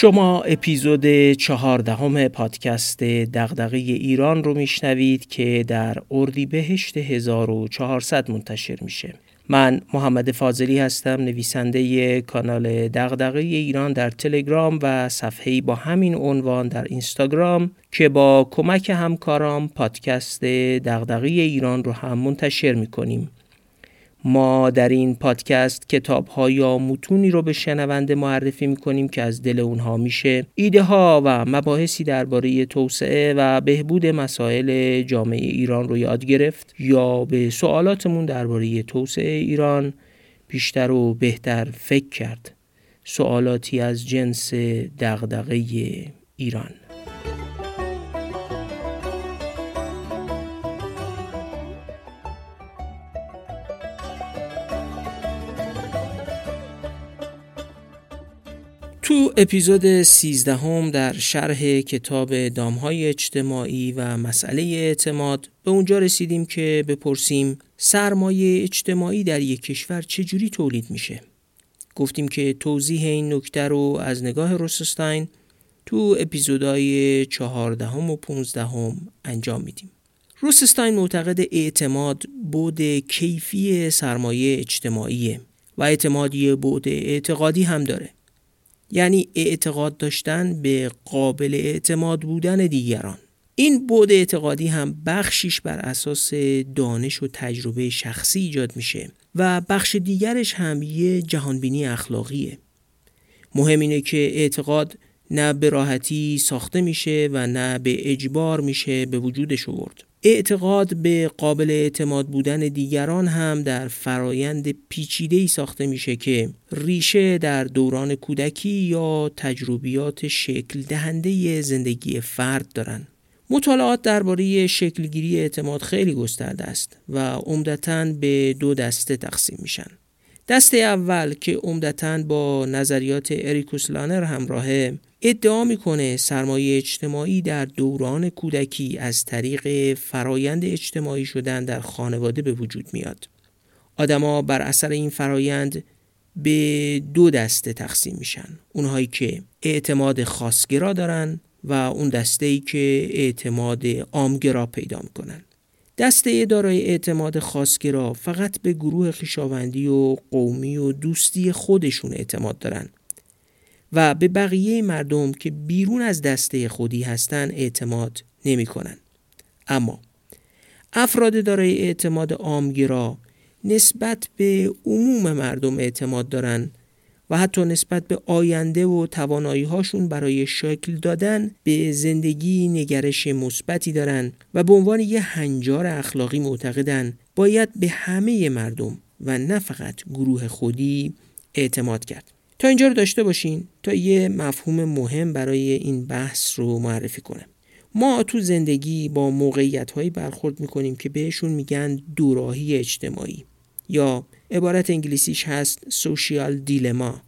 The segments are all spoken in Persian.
شما اپیزود چهاردهم پادکست دغدغه ایران رو میشنوید که در اردیبهشت 1400 منتشر میشه. من محمد فاضلی هستم نویسنده کانال دغدغه ایران در تلگرام و صفحه‌ای با همین عنوان در اینستاگرام که با کمک همکارام پادکست دغدغه ایران رو هم منتشر می‌کنیم. ما در این پادکست کتاب ها یا متونی رو به شنونده معرفی می‌کنیم که از دل اونها میشه. ایده ها و مباحثی درباره توسعه و بهبود مسائل جامعه ایران رو یاد گرفت یا به سوالاتمون درباره توسعه ایران بیشتر و بهتر فکر کرد. سوالاتی از جنس دغدغه ایران. تو اپیزود 13 هم در شرح کتاب دامهای اجتماعی و مسئله اعتماد به اونجا رسیدیم که بپرسیم سرمایه اجتماعی در یک کشور چجوری تولید میشه؟ گفتیم که توضیح این نکته رو از نگاه روسستاین تو اپیزودهای 14 و 15 هم انجام میدیم. روسستاین معتقد اعتماد بود کیفی سرمایه اجتماعیه و اعتمادی بود اعتقادی هم داره. یعنی اعتقاد داشتن به قابل اعتماد بودن دیگران. این بود اعتقادی هم بخشیش بر اساس دانش و تجربه شخصی ایجاد میشه و بخش دیگرش هم یه جهانبینی اخلاقیه. مهم اینه که اعتقاد نه به راحتی ساخته میشه و نه به اجبار میشه به وجودش آورد اعتقاد به قابل اعتماد بودن دیگران هم در فرایند پیچیده ساخته میشه که ریشه در دوران کودکی یا تجربیات شکل دهنده زندگی فرد دارن. مطالعات درباره شکلگیری اعتماد خیلی گسترده است و عمدتا به دو دسته تقسیم میشن. دسته اول که عمدتا با نظریات اریکوس لانر همراهه ادعا می‌کنه سرمایه اجتماعی در دوران کودکی از طریق فرایند اجتماعی شدن در خانواده به وجود میاد. آدما بر اثر این فرایند به دو دسته تقسیم میشن. اونهایی که اعتماد خاصگرا دارن و اون دسته ای که اعتماد عامگرا پیدا می‌کنن. دسته دارای اعتماد خاصگرا فقط به گروه خیشاوندی و قومی و دوستی خودشون اعتماد دارن و به بقیه مردم که بیرون از دسته خودی هستن اعتماد نمی کنن. اما افراد دارای اعتماد عامگرا نسبت به عموم مردم اعتماد دارن و حتی نسبت به آینده و توانایی هاشون برای شکل دادن به زندگی نگرش مثبتی دارن و به عنوان یه هنجار اخلاقی معتقدن باید به همه مردم و نه فقط گروه خودی اعتماد کرد. تا اینجا رو داشته باشین تا یه مفهوم مهم برای این بحث رو معرفی کنم. ما تو زندگی با موقعیت هایی برخورد می‌کنیم که بهشون میگن دوراهی اجتماعی یا عبارت انگلیسیش هست سوشیال دیلما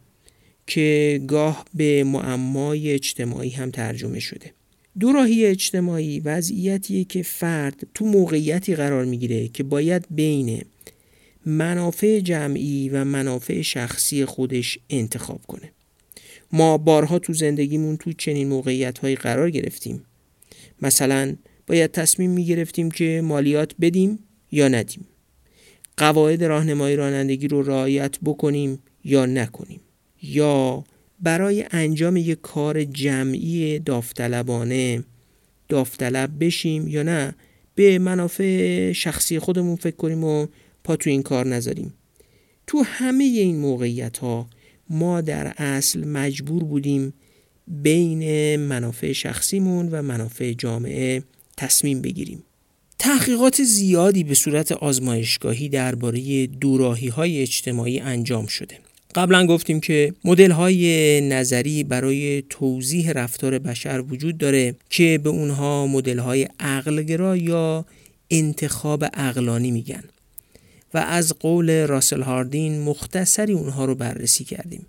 که گاه به معمای اجتماعی هم ترجمه شده. دوراهی اجتماعی وضعیتیه که فرد تو موقعیتی قرار می‌گیره که باید بین منافع جمعی و منافع شخصی خودش انتخاب کنه. ما بارها تو زندگیمون تو چنین موقعیت هایی قرار گرفتیم. مثلا باید تصمیم می گرفتیم که مالیات بدیم یا ندیم. قواعد راهنمایی رانندگی رو رعایت بکنیم یا نکنیم؟ یا برای انجام یک کار جمعی داوطلبانه داوطلب بشیم یا نه؟ به منافع شخصی خودمون فکر کنیم و پا تو این کار نذاریم. تو همه این موقعیت ها ما در اصل مجبور بودیم بین منافع شخصیمون و منافع جامعه تصمیم بگیریم. تحقیقات زیادی به صورت آزمایشگاهی درباره دوراهی های اجتماعی انجام شده. قبلا گفتیم که مدل های نظری برای توضیح رفتار بشر وجود داره که به اونها مدل های عقلگرا یا انتخاب عقلانی میگن و از قول راسل هاردین مختصری اونها رو بررسی کردیم.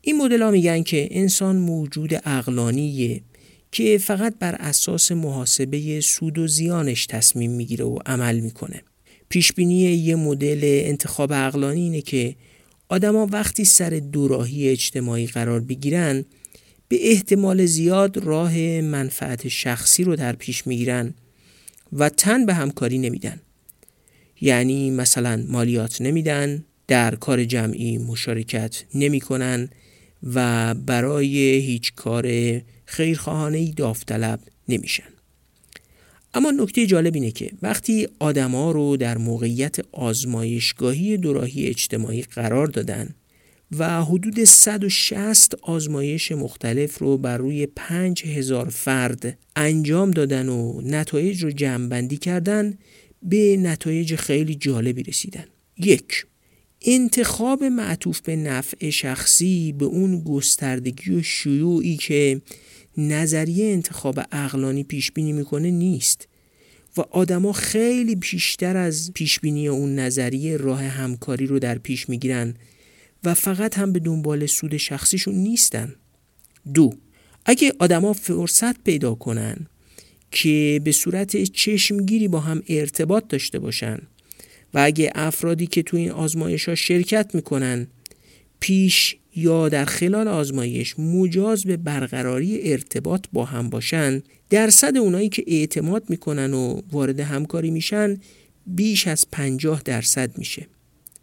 این مدل ها میگن که انسان موجود عقلانیه که فقط بر اساس محاسبه سود و زیانش تصمیم می‌گیره و عمل می‌کنه. پیشبینی یه مدل انتخاب عقلانی اینه که آدما وقتی سر دوراهی اجتماعی قرار بگیرن به احتمال زیاد راه منفعت شخصی رو در پیش می‌گیرن و تن به همکاری نمیدن. یعنی مثلا مالیات نمیدن در کار جمعی مشارکت نمی‌کنن و برای هیچ کار خیرخواهانه داوطلب نمیشن. اما نکته جالب اینه که وقتی آدما رو در موقعیت آزمایشگاهی دوراهی اجتماعی قرار دادن و حدود 160 آزمایش مختلف رو بر روی 5000 فرد انجام دادن و نتایج رو جمعبندی کردن به نتایج خیلی جالبی رسیدن. یک انتخاب معطوف به نفع شخصی به اون گستردگی و شیوعی که نظریه انتخاب اقلانی پیش بینی می‌کنه نیست و آدما خیلی بیشتر از پیش بینی اون نظریه راه همکاری رو در پیش می‌گیرن و فقط هم به دنبال سود شخصیشون نیستن. دو اگه آدما فرصت پیدا کنن که به صورت چشمگیری با هم ارتباط داشته باشن و اگه افرادی که تو این آزمایش ها شرکت می‌کنن پیش یا در خلال آزمایش مجاز به برقراری ارتباط با هم باشن درصد اونایی که اعتماد می‌کنن و وارد همکاری میشن بیش از 50 درصد میشه.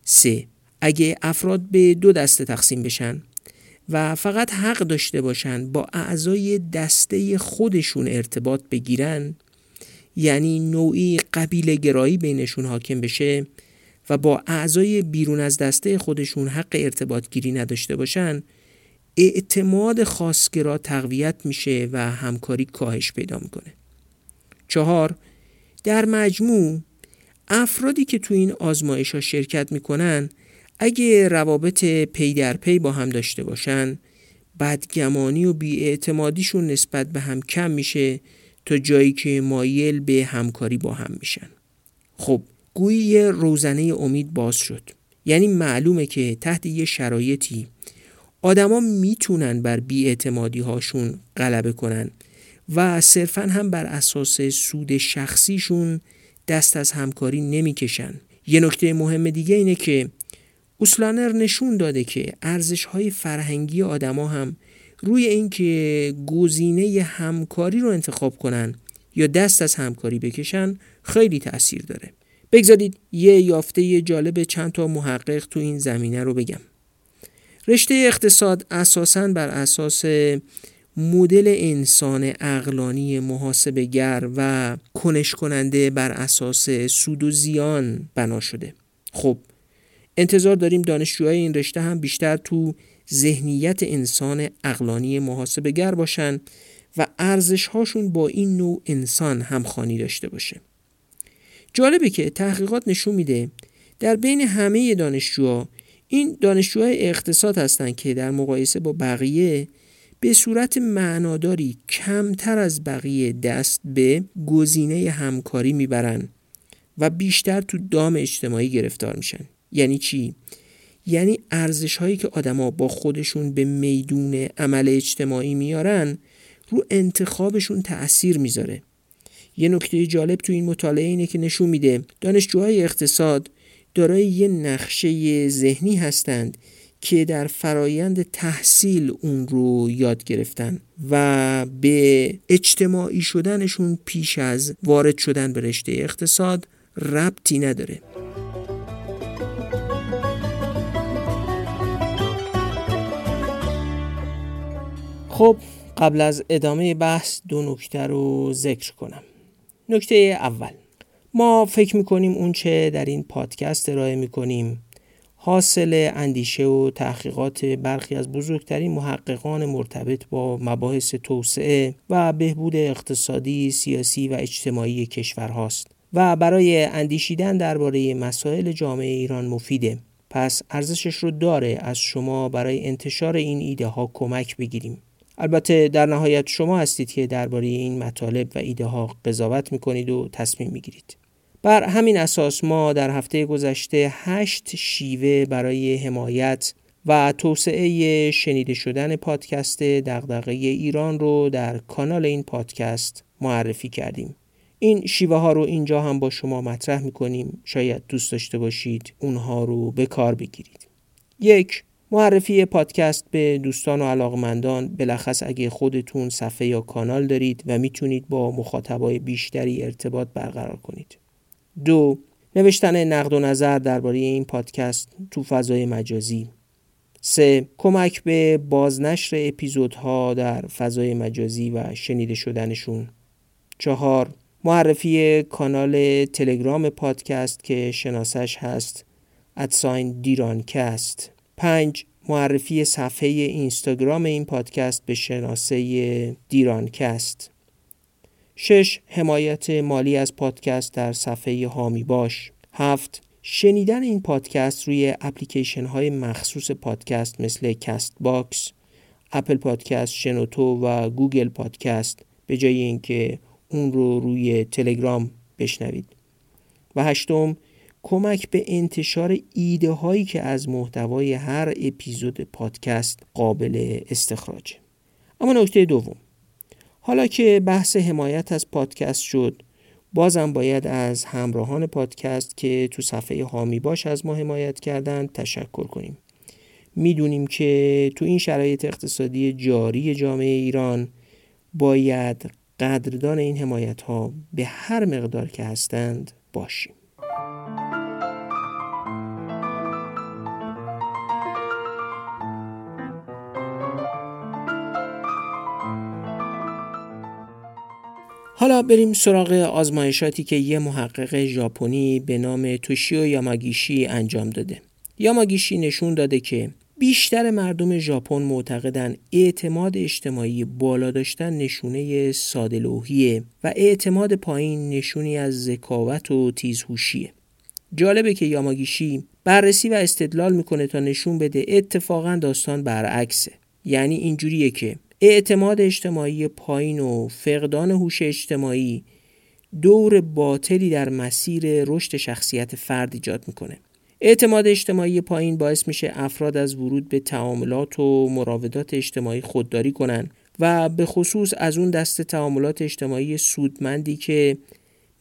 سه اگه افراد به دو دسته تقسیم بشن و فقط حق داشته باشن با اعضای دسته خودشون ارتباط بگیرن یعنی نوعی قبیله گرایی بینشون حاکم بشه و با اعضای بیرون از دسته خودشون حق ارتباط گیری نداشته باشن اعتماد خاصگرا تقویت میشه و همکاری کاهش پیدا می‌کنه. چهار در مجموع افرادی که تو این آزمایش ها شرکت می‌کنن اگه روابط پی در پی با هم داشته باشن بدگمانی و بیاعتمادیشون نسبت به هم کم میشه تا جایی که مایل به همکاری با هم میشن. خب گویی یه روزنه امید باز شد. یعنی معلومه که تحت یه شرایطی آدما می‌تونن بر بیاعتمادی هاشون غلبه کنن و صرفا هم بر اساس سود شخصیشون دست از همکاری نمی‌کشن. یه نکته مهم دیگه اینه که اوسلانر نشون داده که ارزش های فرهنگی آدما هم روی اینکه گزینه همکاری رو انتخاب کنن یا دست از همکاری بکشن خیلی تاثیر داره. بگذارید یه یافته جالب چند تا محقق تو این زمینه رو بگم. رشته اقتصاد اساساً بر اساس مدل انسان اقلانی محاسبگر و کنش کننده بر اساس سود و زیان بنا شده. خب انتظار داریم دانشجوهای این رشته هم بیشتر تو ذهنیت انسان اقلانی محاسبگر باشن و ارزش هاشون با این نوع انسان همخوانی داشته باشه. جالبه که تحقیقات نشون میده در بین همه دانشجوها این دانشجوهای اقتصاد هستند که در مقایسه با بقیه به صورت معناداری کمتر از بقیه دست به گزینه همکاری می‌برن و بیشتر تو دام اجتماعی گرفتار میشن. یعنی چی؟ یعنی ارزش هایی که آدما با خودشون به میدون عمل اجتماعی میارن رو انتخابشون تأثیر می‌ذاره. یه نکته جالب تو این مطالعه اینه که نشون میده. دانشجوهای اقتصاد دارای یه نقشه ذهنی هستند که در فرایند تحصیل اون رو یاد گرفتن و به اجتماعی شدنشون پیش از وارد شدن به رشته اقتصاد ربطی نداره. خب قبل از ادامه بحث دو نکته رو ذکر کنم. نکته اول ما فکر می‌کنیم اون چه در این پادکست ارائه می‌کنیم حاصل اندیشه و تحقیقات برخی از بزرگترین محققان مرتبط با مباحث توسعه و بهبود اقتصادی، سیاسی و اجتماعی کشورهاست و برای اندیشیدن درباره مسائل جامعه ایران مفیده. پس ارزشش رو داره از شما برای انتشار این ایده ها کمک بگیریم. البته در نهایت شما هستید که درباره این مطالب و ایده ها قضاوت می‌کنید و تصمیم می‌گیرید. بر همین اساس ما در هفته گذشته هشت شیوه برای حمایت و توسعه شنیده شدن پادکست دغدغه ایران رو در کانال این پادکست معرفی کردیم. این شیوه ها رو اینجا هم با شما مطرح می‌کنیم شاید دوست داشته باشید اونها رو به کار بگیرید. یک معرفی پادکست به دوستان و علاقمندان بلخص اگه خودتون صفحه یا کانال دارید و می‌تونید با مخاطبای بیشتری ارتباط برقرار کنید. دو نوشتن نقد و نظر درباره این پادکست تو فضای مجازی. سه کمک به بازنشر اپیزودها در فضای مجازی و شنیده شدنشون. چهار معرفی کانال تلگرام پادکست که شناسش هست at sign Dirancast پنج معرفی صفحه اینستاگرام این پادکست به شناسه Dirancast. شش حمایت مالی از پادکست در صفحه حامی باش. هفت شنیدن این پادکست روی اپلیکیشن های مخصوص پادکست مثل Castbox Apple Podcast شنوتو و Google Podcast به جای اینکه اون رو روی تلگرام بشنوید. و هشتم کمک به انتشار ایده هایی که از محتوای هر اپیزود پادکست قابل استخراج. اما نکته دوم. حالا که بحث حمایت از پادکست شد بازم باید از همراهان پادکست که تو صفحه حامی باش از ما حمایت کردن تشکر کنیم. می‌دونیم که تو این شرایط اقتصادی جاری جامعه ایران باید قدردان این حمایت ها به هر مقدار که هستند باشیم. حالا بریم سراغ آزمایشاتی که یه محقق ژاپنی به نام توشیو یاماگیشی انجام داده. یاماگیشی نشون داده که بیشتر مردم ژاپن معتقدن اعتماد اجتماعی بالا داشتن نشونه سادلوهیه و اعتماد پایین نشونی از ذکاوت و تیزهوشیه. جالبه که یاماگیشی بررسی و استدلال می‌کنه تا نشون بده اتفاقا داستان برعکسه. یعنی اینجوریه که اعتماد اجتماعی پایین و فقدان هوش اجتماعی دور باطلی در مسیر رشد شخصیت فرد ایجاد می‌کنه. اعتماد اجتماعی پایین باعث میشه افراد از ورود به تعاملات و مراودات اجتماعی خودداری کنن و به خصوص از اون دست تعاملات اجتماعی سودمندی که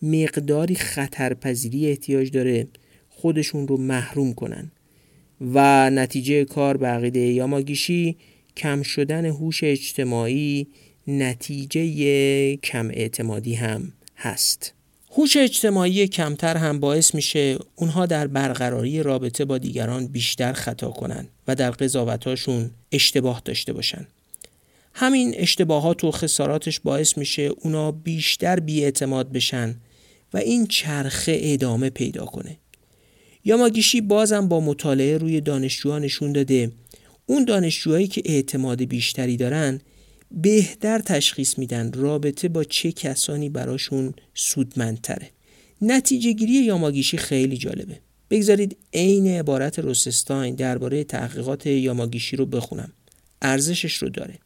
مقداری خطرپذیری احتیاج داره خودشون رو محروم کنن. و نتیجه کار به عقیده یاماگیشی کم شدن هوش اجتماعی نتیجه کم اعتمادی هم هست. هوش اجتماعی کمتر هم باعث میشه اونها در برقراری رابطه با دیگران بیشتر خطا کنن و در قضاوتاشون اشتباه داشته باشن. همین اشتباهات و خساراتش باعث میشه اونا بیشتر بیاعتماد بشن و این چرخه ادامه پیدا کنه. یاماگیشی بازم با مطالعه روی دانشجوها نشون داده اون دانشجوهایی که اعتماد بیشتری دارن بهتر تشخیص میدن رابطه با چه کسانی براشون سودمندتره. نتیجه گیری یاماگیشی خیلی جالبه. بگذارید عین عبارت روسستاین درباره تحقیقات یاماگیشی رو بخونم. ارزشش رو داره.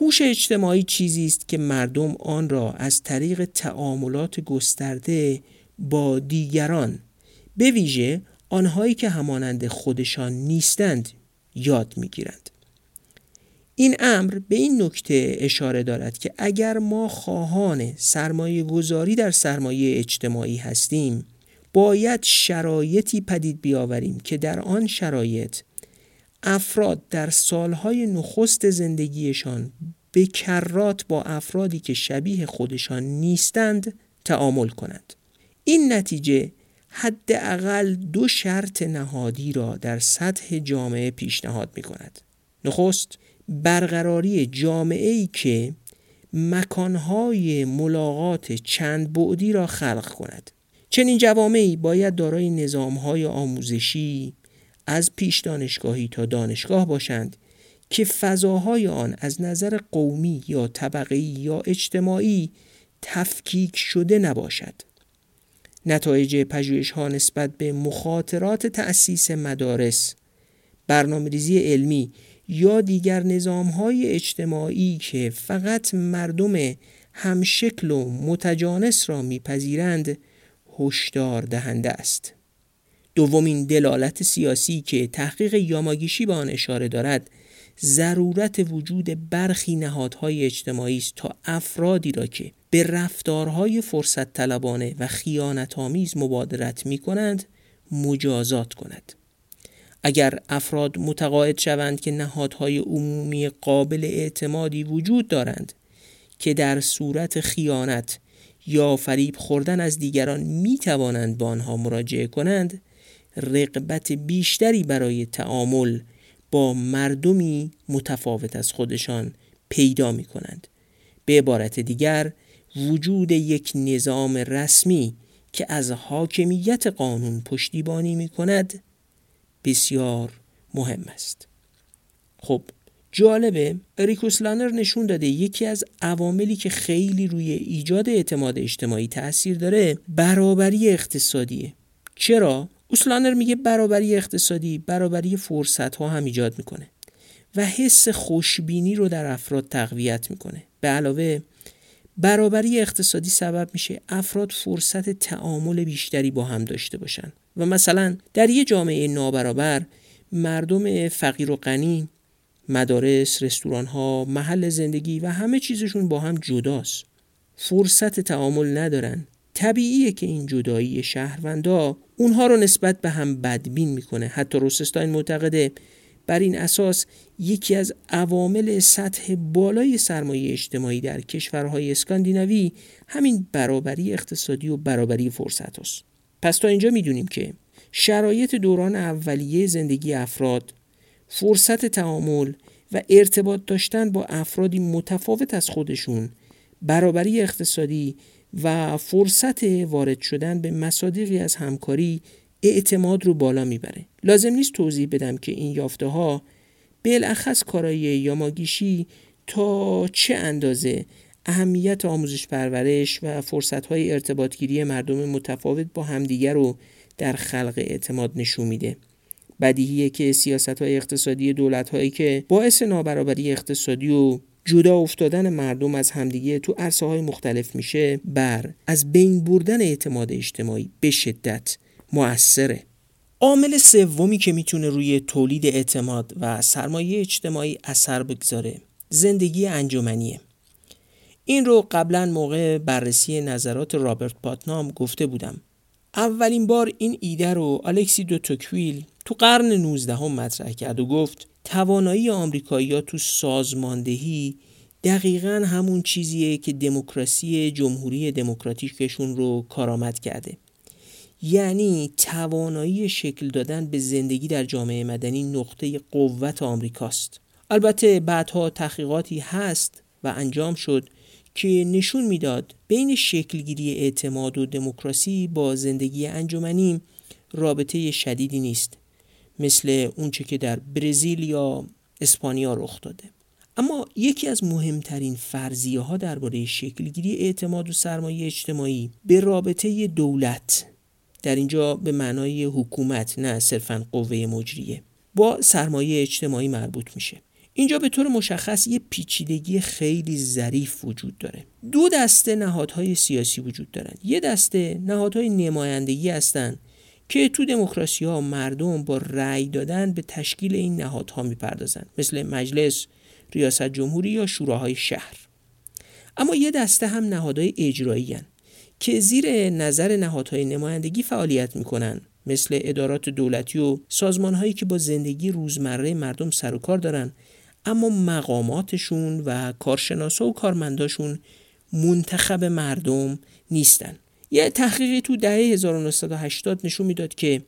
هوش اجتماعی چیزی است که مردم آن را از طریق تعاملات گسترده با دیگران به ویژه آنهایی که همانند خودشان نیستند یاد می‌گیرند. این امر به این نکته اشاره دارد که اگر ما خواهان سرمایه گذاری در سرمایه اجتماعی هستیم باید شرایطی پدید بیاوریم که در آن شرایط افراد در سالهای نخست زندگیشان به کرات با افرادی که شبیه خودشان نیستند تعامل کنند. این نتیجه حداقل دو شرط نهادی را در سطح جامعه پیشنهاد می کند. نخست برقراری جامعه ای که مکانهای ملاقات چند بعدی را خلق کند. چنین جوامعی باید دارای نظامهای آموزشی از پیش دانشگاهی تا دانشگاه باشند که فضاهای آن از نظر قومی یا طبقی یا اجتماعی تفکیک شده نباشد. نتایج پژوهش ها نسبت به مخاطرات تأسیس مدارس برنامه ریزی علمی یا دیگر نظام های اجتماعی که فقط مردم همشکل و متجانس را میپذیرند هشدار دهنده است. دومین دلالت سیاسی که تحقیق یاماگیشی به آن اشاره دارد ضرورت وجود برخی نهادهای اجتماعی است تا افرادی را که به رفتارهای فرصت طلبانه و خیانت آمیز مبادرت می کنند مجازات کند. اگر افراد متقاعد شوند که نهادهای عمومی قابل اعتمادی وجود دارند که در صورت خیانت یا فریب خوردن از دیگران می توانند با آنها مراجعه کنند رقبت بیشتری برای تعامل با مردمی متفاوت از خودشان پیدا می کنند به عبارت دیگر وجود یک نظام رسمی که از حاکمیت قانون پشتیبانی می کند بسیار مهم است. خب جالبه ریکوس لانر نشون داده یکی از عواملی که خیلی روی ایجاد اعتماد اجتماعی تاثیر داره برابری اقتصادیه. چرا؟ اوسلانر میگه برابری اقتصادی برابری فرصت ها هم ایجاد می‌کنه و حس خوشبینی رو در افراد تقویت می‌کنه به علاوه برابری اقتصادی سبب میشه افراد فرصت تعامل بیشتری با هم داشته باشن و مثلا در یه جامعه نابرابر مردم فقیر و غنی مدارس، رستوران ها، محل زندگی و همه چیزشون با هم جداست. فرصت تعامل ندارن. طبیعیه که این جدایی شهروندا اونها رو نسبت به هم بدبین می‌کنه. حتی روسستاین معتقده بر این اساس یکی از عوامل سطح بالای سرمایه اجتماعی در کشورهای اسکاندیناوی همین برابری اقتصادی و برابری فرصت است. پس تا اینجا می‌دونیم که شرایط دوران اولیه زندگی افراد فرصت تعامل و ارتباط داشتن با افرادی متفاوت از خودشون برابری اقتصادی و فرصت وارد شدن به مصادیقی از همکاری اعتماد رو بالا می‌بره. لازم نیست توضیح بدم که این یافته ها بالاخص کارای یاماگیشی تا چه اندازه اهمیت آموزش پرورش و فرصت های ارتباطگیری مردم متفاوت با همدیگر رو در خلق اعتماد نشون میده. بدیهیه که سیاست های اقتصادی دولت هایی که باعث نابرابری اقتصادی و جدا افتادن مردم از همدیگه تو عرصه های مختلف میشه بر از بین بردن اعتماد اجتماعی به شدت موثره. عامل سومی که می‌تونه روی تولید اعتماد و سرمایه اجتماعی اثر بگذاره زندگی انجمنیه. این رو قبلا موقع بررسی نظرات رابرت پاتنام گفته بودم. اولین بار این ایده رو الکسی دو توکویل تو قرن 19 هم مطرح کرد و گفت توانایی آمریکایی‌ها تو سازماندهی دقیقا همون چیزیه که دموکراسی جمهوری دموکراتیکشون رو کارآمد کرده. یعنی توانایی شکل دادن به زندگی در جامعه مدنی نقطه قوت آمریکاست. البته بعدها تحقیقاتی هست و انجام شد که نشون می‌داد بین شکلگیری اعتماد و دموکراسی با زندگی انجمنی رابطه شدیدی نیست. مثل اونچه که در برزیل یا اسپانیا رخ داده. اما یکی از مهمترین فرضیه ها درباره شکلگیری اعتماد و سرمایه اجتماعی به رابطه دولت در اینجا به معنای حکومت نه صرفا قوه مجریه با سرمایه اجتماعی مربوط میشه. اینجا به طور مشخص یه پیچیدگی خیلی ظریف وجود داره. دو دسته نهادهای سیاسی وجود دارن. یه دسته نهادهای نمایندگی هستند که تو دموکراسی ها مردم با رأی دادن به تشکیل این نهادها می‌پردازند مثل مجلس ریاست جمهوری یا شوراهای شهر. اما یه دسته هم نهادهای اجرایی هن که زیر نظر نهادهای نمایندگی فعالیت می‌کنن مثل ادارات دولتی و سازمان هایی که با زندگی روزمره مردم سر و کار دارن اما مقاماتشون و کارشناسا و کارمنداشون منتخب مردم نیستن. یه تحقیقی تو دهه 1980 نشون می‌داد که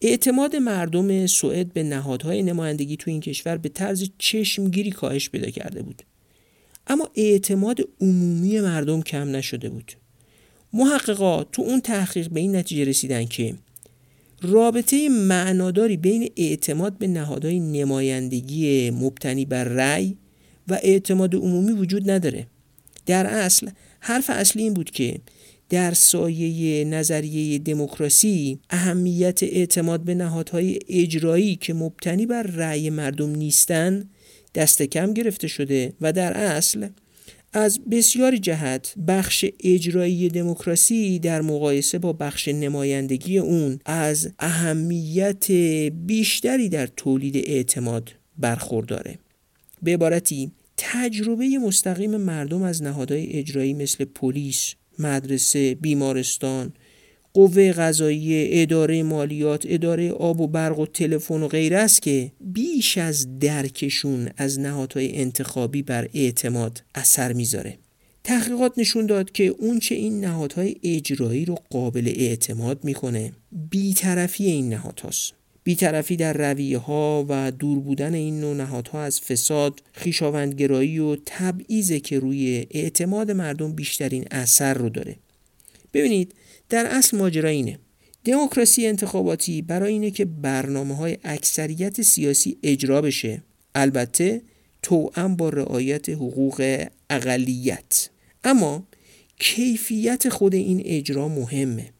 اعتماد مردم سوئد به نهادهای نمایندگی تو این کشور به طرز چشمگیری کاهش پیدا کرده بود. اما اعتماد عمومی مردم کم نشده بود. محققا تو اون تحقیق به این نتیجه رسیدن که رابطه معناداری بین اعتماد به نهادهای نمایندگی مبتنی بر رأی و اعتماد عمومی وجود نداره. در اصل حرف اصلی این بود که در سایه نظریه دموکراسی اهمیت اعتماد به نهادهای اجرایی که مبتنی بر رأی مردم نیستند دست کم گرفته شده و در اصل از بسیاری جهت بخش اجرایی دموکراسی در مقایسه با بخش نمایندگی اون از اهمیت بیشتری در تولید اعتماد برخورداره. به عبارتی تجربه مستقیم مردم از نهادهای اجرایی مثل پلیس، مدرسه، بیمارستان، قوه قضایی اداره مالیات اداره آب و برق و تلفن و غیره است که بیش از درکشون از نهادهای انتخابی بر اعتماد اثر می‌ذاره. تحقیقات نشون داد که اونچه این نهادهای اجرایی رو قابل اعتماد می‌کنه بیطرفی این نهادهاست. بیطرفی در رویه ها و دور بودن این نوع نهادها از فساد، خیشاوندگرایی و تبعیض که روی اعتماد مردم بیشترین اثر رو داره. ببینید در اصل ماجرا اینه. دموکراسی انتخاباتی برای اینه که برنامه های اکثریت سیاسی اجرا بشه. البته توأم با رعایت حقوق اقلیت. اما کیفیت خود این اجرا مهمه.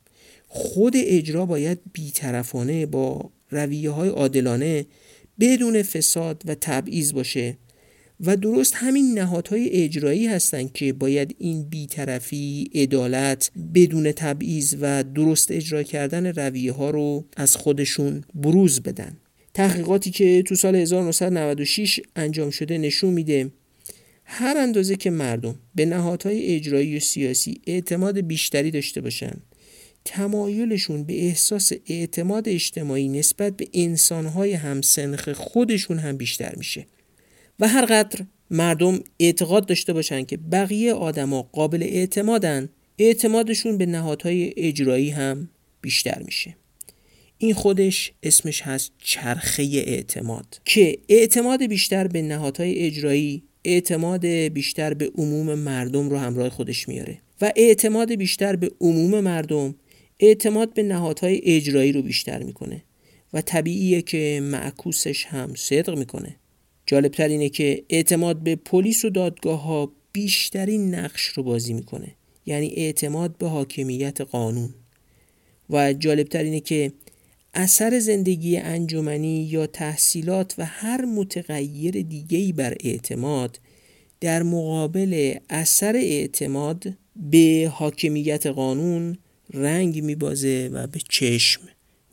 خود اجرا باید بیطرفانه با رویه های عادلانه بدون فساد و تبعیض باشه و درست همین نهادهای اجرایی هستند که باید این بیطرفی، عدالت، بدون تبعیض و درست اجرا کردن رویه ها رو از خودشون بروز بدن. تحقیقاتی که تو سال 1996 انجام شده نشون میده هر اندازه که مردم به نهادهای اجرایی و سیاسی اعتماد بیشتری داشته باشن تمایلشون به احساس اعتماد اجتماعی نسبت به انسانهای همسنخ خودشون هم بیشتر میشه. و هر قدر مردم اعتقاد داشته باشن که بقیه آدما قابل اعتمادن اعتمادشون به نهادهای اجرایی هم بیشتر میشه. این خودش اسمش هست چرخه اعتماد که اعتماد بیشتر به نهادهای اجرایی اعتماد بیشتر به عموم مردم رو همراه خودش میاره. و اعتماد بیشتر به عموم مردم اعتماد به نهادهای اجرایی رو بیشتر می‌کنه و طبیعیه که معکوسش هم صدق می‌کنه. جالبتر اینه که اعتماد به پلیس و دادگاه ها بیشترین نقش رو بازی می‌کنه یعنی اعتماد به حاکمیت قانون. و جالبتر اینه که اثر زندگی انجمنی یا تحصیلات و هر متغیر دیگهی بر اعتماد در مقابل اثر اعتماد به حاکمیت قانون رنگ میبازه و به چشم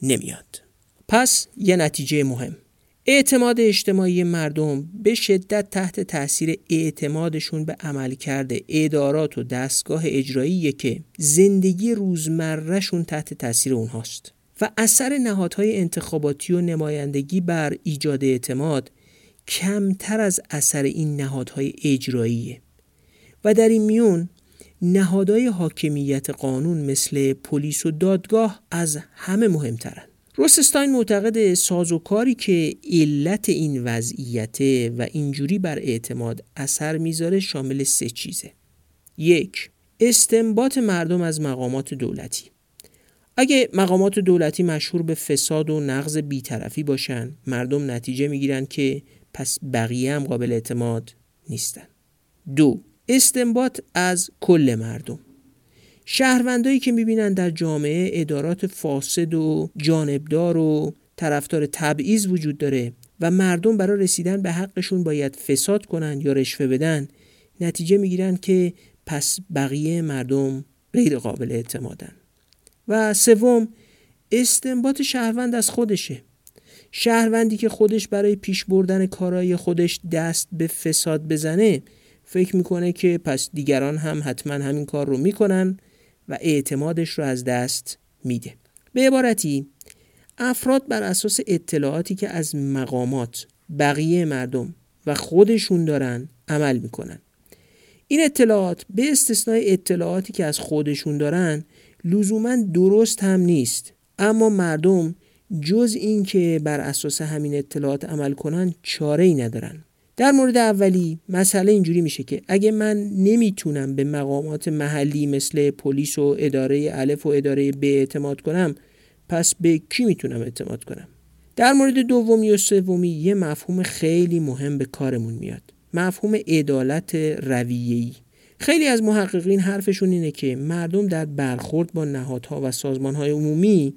نمیاد. پس یه نتیجه مهم. اعتماد اجتماعی مردم به شدت تحت تاثیر اعتمادشون به عملکرد ادارات و دستگاه اجرایی که زندگی روزمرهشون تحت تاثیر اونهاست. و اثر نهادهای انتخاباتی و نمایندگی بر ایجاد اعتماد کمتر از اثر این نهادهای اجراییه. و در این میون نهادهای حاکمیت قانون مثل پلیس و دادگاه از همه مهمترن. روسستاین معتقد سازوکاری که علت این وضعیته و اینجوری بر اعتماد اثر می‌ذاره شامل سه چیزه. یک استنباط مردم از مقامات دولتی. اگه مقامات دولتی مشهور به فساد و نقض بیطرفی باشن مردم نتیجه می‌گیرن که پس بقیه هم قابل اعتماد نیستن. دو استنباط از کل مردم. شهروندایی که می‌بینن در جامعه ادارات فاسد و جانبدار و طرفدار تبعیض وجود داره و مردم برای رسیدن به حقشون باید فساد کنن یا رشوه بدن نتیجه می‌گیرن که پس بقیه مردم غیر قابل اعتمادن. و سوم استنباط شهروند از خودشه. شهروندی که خودش برای پیش بردن کارای خودش دست به فساد بزنه فکر می‌کنه که پس دیگران هم حتما همین کار رو می‌کنن و اعتمادش رو از دست میده. به عبارتی افراد بر اساس اطلاعاتی که از مقامات بقیه مردم و خودشون دارن عمل می‌کنن. این اطلاعات به استثنای اطلاعاتی که از خودشون دارن لزوما درست هم نیست. اما مردم جز اینکه بر اساس همین اطلاعات عمل کنن چاره ای ندارن. در مورد اولی مسئله اینجوری میشه که اگه من نمی‌تونم به مقامات محلی مثل پلیس و اداره الف و اداره ب اعتماد کنم پس به کی می‌تونم اعتماد کنم؟ در مورد دومی و سومی یه مفهوم خیلی مهم به کارمون میاد. مفهوم عدالت رویه‌ای. خیلی از محققین حرفشون اینه که مردم در برخورد با نهادها و سازمانهای عمومی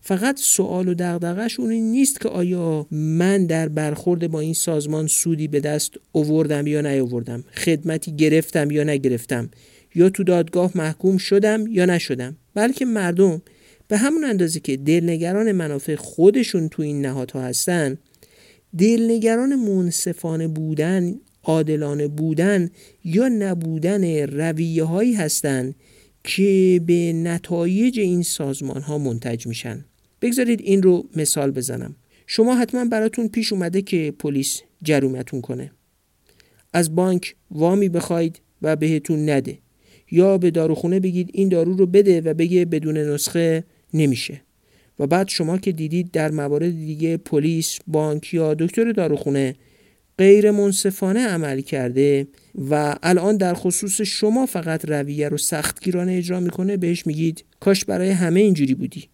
فقط سوال و دغدغه‌شون این نیست که آیا من در برخورد با این سازمان سودی به دست اووردم یا نیاوردم خدمتی گرفتم یا نگرفتم یا تو دادگاه محکوم شدم یا نشدم. بلکه مردم به همون اندازه که دلنگران منافع خودشون تو این نهادها هستن دلنگران منصفانه بودن عادلانه بودن یا نبودن رویه هایی هستند که به نتایج این سازمان ها منتج میشن. بگذارید این رو مثال بزنم. شما حتما براتون پیش اومده که پلیس جرومتون کنه. از بانک وامی بخواید و بهتون نده. یا به داروخونه بگید این دارو رو بده و بگه بدون نسخه نمیشه. و بعد شما که دیدید در موارد دیگه پلیس، بانک یا دکتر داروخونه غیر منصفانه عمل کرده و الان در خصوص شما فقط رویه رو سختگیرانه اجرا می‌کنه بهش میگید کاش برای همه اینجوری بودی.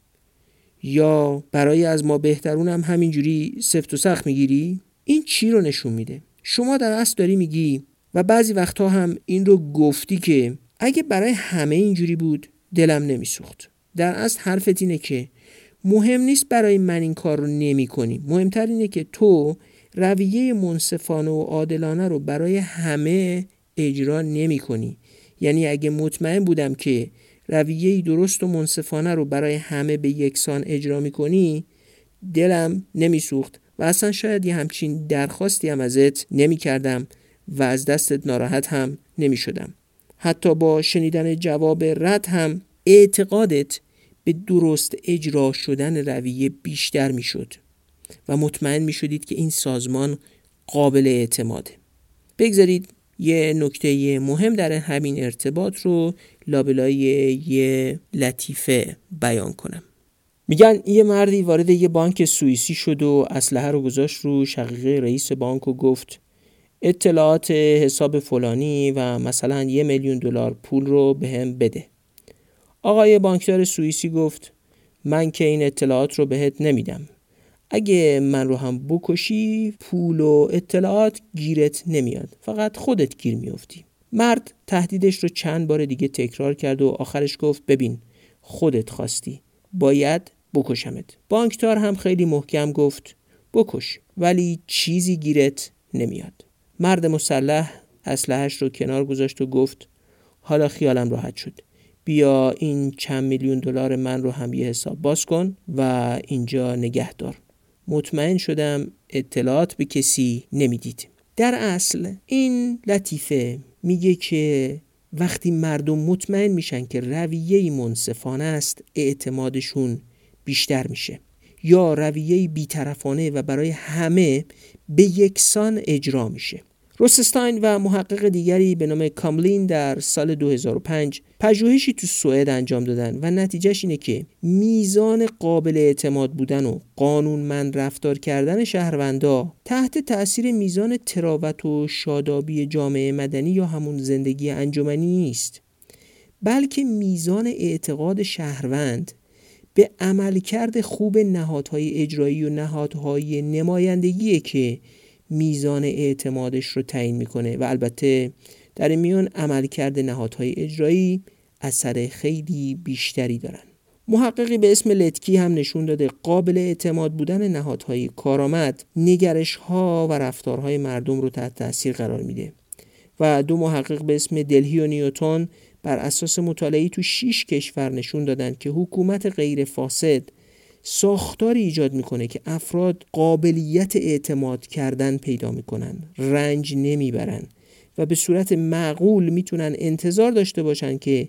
یا برای از ما بهترون هم همینجوری سفت و سخت می‌گیری؟ این چی رو نشون میده؟ شما در اصل داری میگی و بعضی وقتها هم این رو گفتی که اگه برای همه اینجوری بود دلم نمیسوخت. در اصل حرفت اینه که مهم نیست برای من این کار رو نمی کنی مهمتر اینه که تو رویه منصفانه و عادلانه رو برای همه اجرا نمی کنی. یعنی اگه مطمئن بودم که رویه درست و منصفانه رو برای همه به یکسان اجرا می کنی دلم نمی سوخت و اصلا شاید یه همچین درخواستی هم ازت نمی کردم و از دستت ناراحت هم نمی شدم. حتی با شنیدن جواب رد هم اعتقادت به درست اجرا شدن رویه بیشتر می شد. و مطمئن می شدید که این سازمان قابل اعتماده. بگذارید یه نکته مهم در همین ارتباط رو لابلای یه لطیفه بیان کنم. میگن یه مردی وارد یه بانک سوئیسی شد و اسلحه رو گذاشت رو شقیقه رئیس بانک و گفت اطلاعات حساب فلانی و مثلا یه میلیون دلار پول رو به هم بده. آقای بانکدار سوئیسی گفت من که این اطلاعات رو بهت نمیدم. اگه من رو هم بکشی پول و اطلاعات گیرت نمیاد. فقط خودت گیر میافتی. مرد تهدیدش رو چند بار دیگه تکرار کرد و آخرش گفت ببین خودت خواستی. باید بکشمت. بانکدار هم خیلی محکم گفت بکش. ولی چیزی گیرت نمیاد. مرد مسلح اسلحهش رو کنار گذاشت و گفت حالا خیالم راحت شد. بیا این چند میلیون دلار من رو هم یه حساب باز کن و اینجا نگه دار مطمئن شدم اطلاعات به کسی نمی‌دید. در اصل این لطیفه میگه که وقتی مردم مطمئن میشن که رویه منصفانه است اعتمادشون بیشتر میشه. یا رویه بیطرفانه و برای همه به یکسان اجرا میشه. روسستاین و محقق دیگری به نام کاملین در سال 2005 پژوهشی تو سوئد انجام دادن و نتیجهش اینه که میزان قابل اعتماد بودن و قانونمند رفتار کردن شهروندا تحت تاثیر میزان تراوت و شادابی جامعه مدنی یا همون زندگی انجمنی نیست بلکه میزان اعتقاد شهروند به عملکرد خوب نهادهای اجرایی و نهادهای نمایندگیه که میزان اعتمادش رو تعیین می‌کنه و البته در این میان عملکرد نهادهای اجرایی اثر خیلی بیشتری دارن. محققی به اسم لتکی هم نشون داده قابل اعتماد بودن نهادهای کارآمد نگرش ها و رفتارهای مردم رو تحت تاثیر قرار میده و دو محقق به اسم دلهی و نیوتون بر اساس مطالعه تو 6 کشور نشون دادن که حکومت غیر فاسد ساختاری ایجاد می‌کنه که افراد قابلیت اعتماد کردن پیدا می‌کنن رنج نمی‌برن و به صورت معقول می‌تونن انتظار داشته باشن که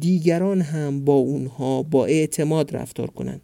دیگران هم با اونها با اعتماد رفتار کنن.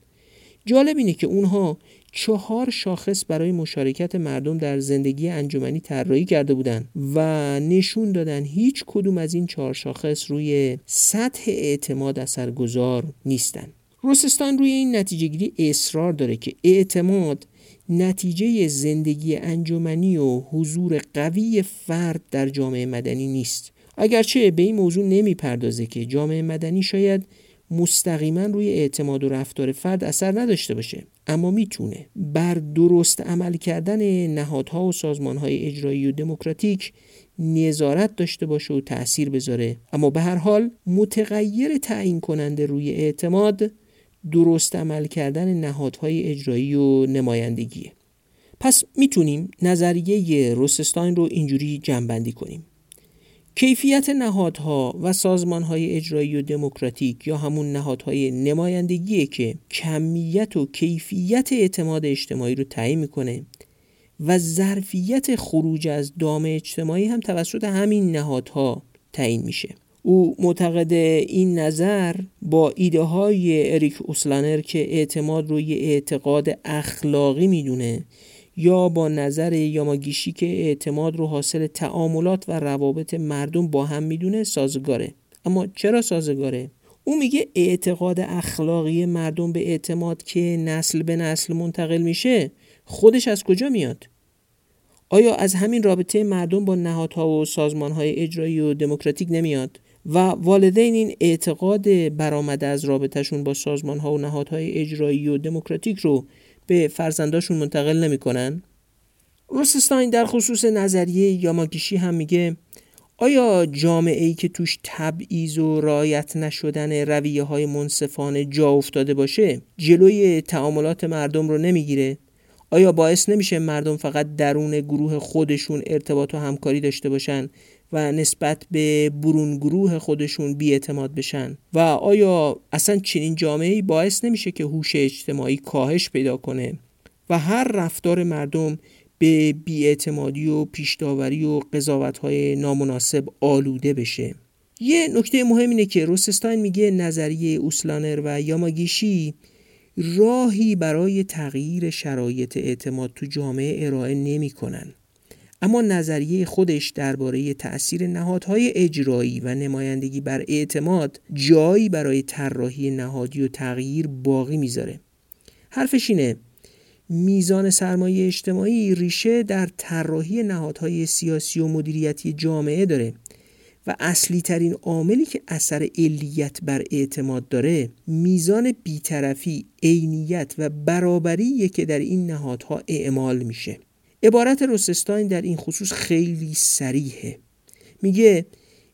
جالب اینه که اونها چهار شاخص برای مشارکت مردم در زندگی انجمنی طراحی کرده بودند و نشون دادن هیچ کدوم از این چهار شاخص روی سطح اعتماد اثرگذار نیستن. روسستان روی این نتیجه گیری اصرار داره که اعتماد نتیجه زندگی انجمنی و حضور قوی فرد در جامعه مدنی نیست. اگرچه به این موضوع نمی‌پردازه که جامعه مدنی شاید مستقیما روی اعتماد و رفتار فرد اثر نداشته باشه اما می‌تونه بر درست عمل کردن نهادها و سازمانهای اجرایی و دموکراتیک نظارت داشته باشه و تأثیر بذاره. اما به هر حال متغیر تعیین کننده روی اعتماد درست عمل کردن نهادهای اجرایی و نمایندگیه پس می‌تونیم نظریه روسستاین رو اینجوری جنبندی کنیم. کیفیت نهادها و سازمانهای اجرایی و دموکراتیک یا همون نهادهای نمایندگیه که کمیت و کیفیت اعتماد اجتماعی رو تعیین می‌کنه و ظرفیت خروج از دام اجتماعی هم توسط همین نهادها تعیین میشه. او معتقد این نظر با ایده های اریک اوسلانر که اعتماد رو یه اعتقاد اخلاقی می‌دونه یا با نظر یاماگیشی که اعتماد رو حاصل تعاملات و روابط مردم با هم می‌دونه سازگاره اما چرا سازگاره؟ او میگه اعتقاد اخلاقی مردم به اعتماد که نسل به نسل منتقل میشه خودش از کجا میاد؟ آیا از همین رابطه مردم با نهادها و سازمانهای اجرایی و دموکراتیک نمیاد؟ و والدین این اعتقاد برآمده از رابطهشون با سازمانها و نهادهای اجرایی و دموکراتیک رو به فرزنداشون منتقل نمی‌کنن؟ روسستاین در خصوص نظریه یاماگیشی هم میگه آیا جامعه ای که توش تبعیض و رایت نشدن رویه های منصفانه جا افتاده باشه جلوی تعاملات مردم رو نمی‌گیره؟ آیا باعث نمیشه مردم فقط درون گروه خودشون ارتباط و همکاری داشته باشن و نسبت به برون گروه خودشون بیاعتماد بشن. و آیا اصلا چنین جامعه باعث نمیشه که هوش اجتماعی کاهش پیدا کنه؟ و هر رفتار مردم به بیاعتمادی و پیشداوری و قضاوت‌های نامناسب آلوده بشه. یه نکته مهم اینه که روسستاین میگه نظریه اوسلانر و یاماگیشی راهی برای تغییر شرایط اعتماد تو جامعه ارائه نمی‌کنن. اما نظریه خودش درباره تأثیر نهادهای اجرایی و نمایندگی بر اعتماد جایی برای طراحی نهادی و تغییر باقی می‌ذاره. حرفش اینه میزان سرمایه اجتماعی ریشه در طراحی نهادهای سیاسی و مدیریتی جامعه داره و اصلی ترین عاملی که اثر علیت بر اعتماد داره میزان بیطرفی، عینیت و برابری که در این نهادها اعمال میشه. عبارت روسستاین در این خصوص خیلی سریحه میگه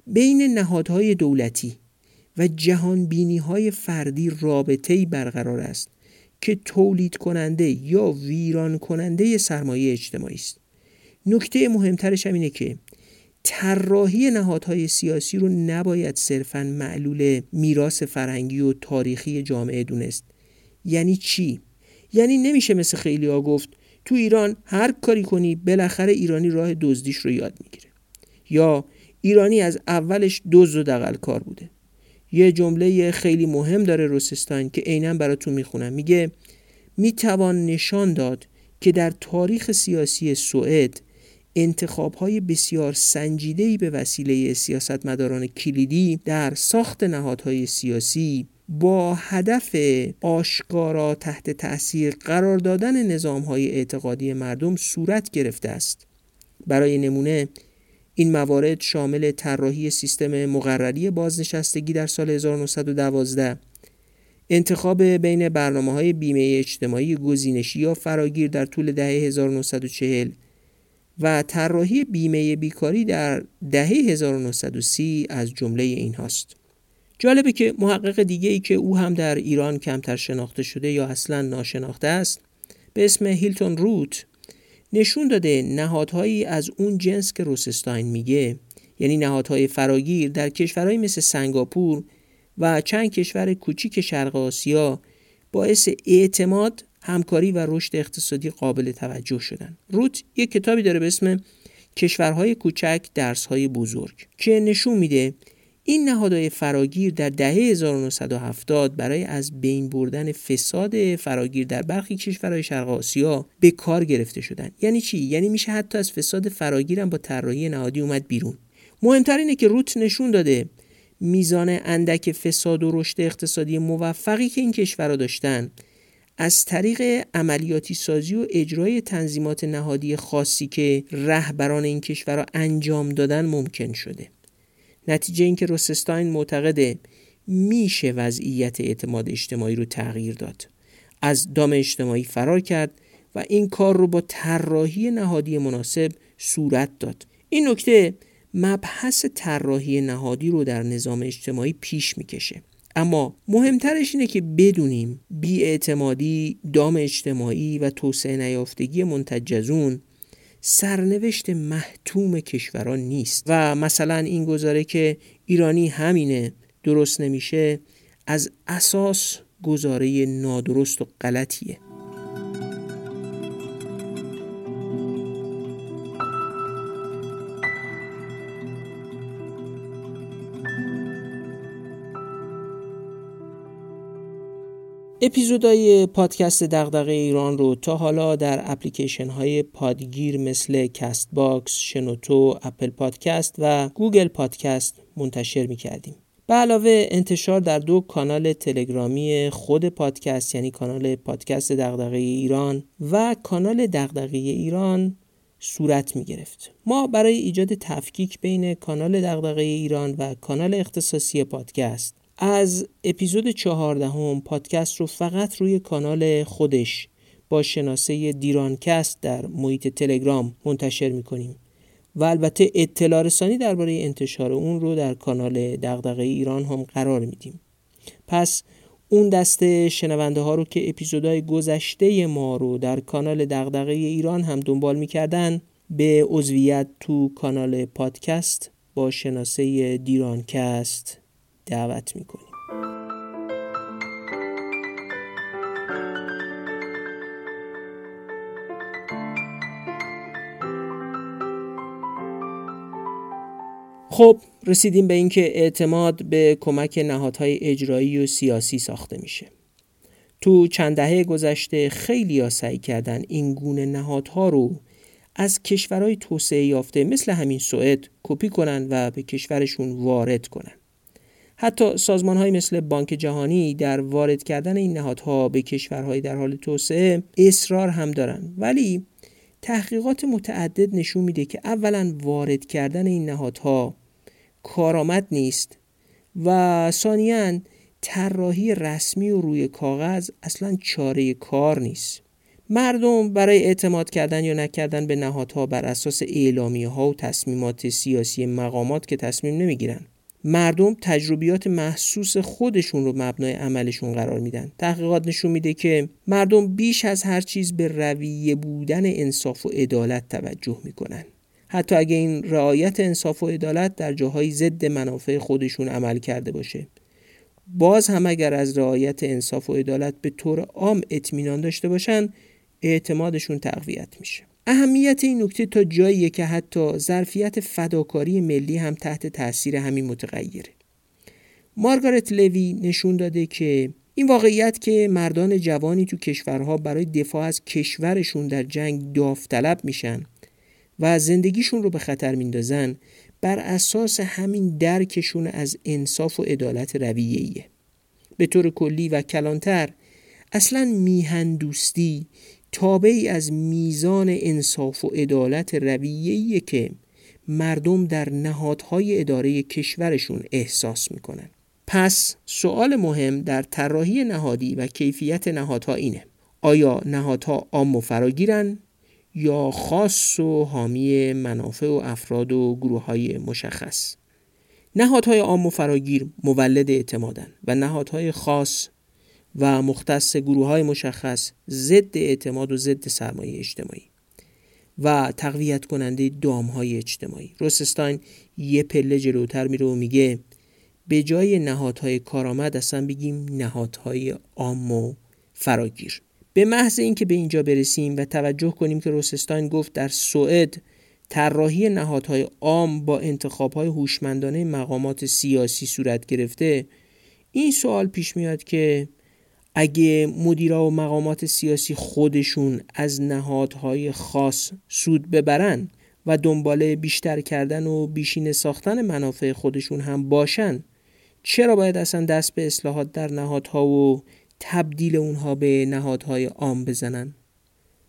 بین نهادهای دولتی و جهان بینی های فردی رابطه برقرار است که تولید کننده یا ویران کننده سرمایه اجتماعی است. نکته مهمترش هم اینه که طراحی نهادهای سیاسی رو نباید صرفا معلول میراث فرهنگی و تاریخی جامعه دونست. یعنی چی؟ یعنی نمیشه مثل خیلی ها گفت تو ایران هر کاری کنی بالاخره ایرانی راه دزدیش رو یاد می‌گیره. یا ایرانی از اولش دزد و دقل کار بوده. یه جمله خیلی مهم داره روسستان که عینا براتون می‌خونم. میگه می‌توان نشان داد که در تاریخ سیاسی سوئد انتخابهای بسیار سنجیده‌ای به وسیله سیاستمداران کلیدی در ساخت نهادهای سیاسی با هدف آشکارا تحت تأثیر قرار دادن نظامهای اعتقادی مردم صورت گرفته است برای نمونه این موارد شامل طراحی سیستم مقرری بازنشستگی در سال 1912 انتخاب بین برنامه های بیمه اجتماعی گزینشی یا فراگیر در طول دهه 1940 و طراحی بیمه بیکاری در دهه 1930 از جمله این هاست. جالبه که محقق دیگه ای که او هم در ایران کمتر شناخته شده یا اصلا ناشناخته است به اسم هیلتون روت نشون داده نهادهایی از اون جنس که روسستاین میگه. یعنی نهادهای فراگیر در کشورهایی مثل سنگاپور و چند کشور کوچیک شرق آسیا باعث اعتماد همکاری و رشد اقتصادی قابل توجه شدن. روت یک کتابی داره به اسم کشورهای کوچک درسهای بزرگ که نشون میده این نهادهای فراگیر در دهه 1970 برای از بین بردن فساد فراگیر در برخی کشورهای شرق آسیا به کار گرفته شدن. یعنی چی؟ یعنی میشه حتی از فساد فراگیر هم با طراحی نهادی اومد بیرون. مهمتر اینه که روت نشون داده میزان اندک فساد و رشد اقتصادی موفقی که این کشورها داشتن از طریق عملیاتی سازی و اجرای تنظیمات نهادی خاصی که رهبران این کشورها انجام دادن ممکن شده. نتیجه اینکه روسستاین معتقده میشه وضعیت اعتماد اجتماعی رو تغییر داد. از دام اجتماعی فرار کرد و این کار رو با طراحی نهادی مناسب صورت داد. این نکته مبحث طراحی نهادی رو در نظام اجتماعی پیش می‌کشه. اما مهمترش اینه که بدونیم بیاعتمادی، دام اجتماعی و توسعه نیافتگی منتجزون سرنوشت محتوم کشوران نیست. و مثلا این گزاره که ایرانی همینه درست نمیشه از اساس گزاره نادرست و غلطیه. اپیزودهای پادکست دغدغه ایران رو تا حالا در اپلیکیشن های پادگیر مثل Castbox، شنوتو، Apple Podcast و Google Podcast منتشر می کردیم. به علاوه انتشار در دو کانال تلگرامی خود پادکست یعنی کانال پادکست دغدغه ایران و کانال دغدغه ایران صورت می گرفت. ما برای ایجاد تفکیک بین کانال دغدغه ایران و کانال اختصاصی پادکست از اپیزود چهاردهم پادکست رو فقط روی کانال خودش با شناسه دیرانکست در محیط تلگرام منتشر می کنیم و البته اطلاع رسانی درباره انتشار اون رو در کانال دغدغه ایران هم قرار میدیم. پس اون دسته شنونده ها رو که اپیزودهای گذشته ما رو در کانال دغدغه ایران هم دنبال می‌کردن به عضویت تو کانال پادکست با شناسه دیرانکست دعوت می‌کنیم. خب رسیدیم به اینکه اعتماد به کمک نهادهای اجرایی و سیاسی ساخته میشه. تو چند دهه گذشته خیلی ها سعی کردن این گونه نهادها رو از کشورهای توسعه یافته مثل همین سوئد کپی کنن و به کشورشون وارد کنن. حتی سازمان های مثل بانک جهانی در وارد کردن این نهادها به کشورهای در حال توسعه اصرار هم دارن. ولی تحقیقات متعدد نشون میده که اولا وارد کردن این نهادها کارآمد نیست و ثانیا طراحی رسمی و روی کاغذ اصلا چاره کار نیست. مردم برای اعتماد کردن یا نکردن به نهادها بر اساس اعلامی ها و تصمیمات سیاسی مقامات که تصمیم نمی‌گیرن. مردم تجربیات محسوس خودشون رو مبنای عملشون قرار میدن. تحقیقات نشون میده که مردم بیش از هر چیز به رویه بودن انصاف و عدالت توجه می‌کنن. حتی اگه این رعایت انصاف و عدالت در جاهای ضد منافع خودشون عمل کرده باشه. باز هم اگر از رعایت انصاف و عدالت به طور عام اطمینان داشته باشن اعتمادشون تقویت میشه. اهمیت این نکته تا جاییه که حتی ظرفیت فداکاری ملی هم تحت تاثیر همین متغیره. مارگارت لوی نشون داده که این واقعیت که مردان جوانی تو کشورها برای دفاع از کشورشون در جنگ داوطلب میشن و زندگیشون رو به خطر میندازن بر اساس همین درکشون از انصاف و عدالت رویهیه به طور کلی و کلانتر اصلا میهن دوستی تابعی از میزان انصاف و عدالت رویهیه که مردم در نهادهای اداره کشورشون احساس می‌کنن. پس سوال مهم در طراحی نهادی و کیفیت نهادها اینه. آیا نهادها عام و فراگیرن یا خاص و حامی منافع و افراد و گروه های مشخص؟ نهادهای عام و فراگیر مولد اعتمادن و نهادهای خاص و مختص گروه های مشخص ضد اعتماد و ضد سرمایه اجتماعی و تقویت کننده دام های اجتماعی. روسستاین یه پله جلوتر میره و میگه به جای نهادهای کارآمد اصلا بگیم نهادهای عام و فراگیر. به محض اینکه به اینجا برسیم و توجه کنیم که روسستاین گفت در سوئد طراحی نهادهای عام با انتخابهای هوشمندانه مقامات سیاسی صورت گرفته این سوال پیش میاد که اگه مدیرا و مقامات سیاسی خودشون از نهادهای خاص سود ببرن و دنباله بیشتر کردن و بیشینه ساختن منافع خودشون هم باشن چرا باید اصلا دست به اصلاحات در نهادها و تبدیل اونها به نهادهای عام بزنن؟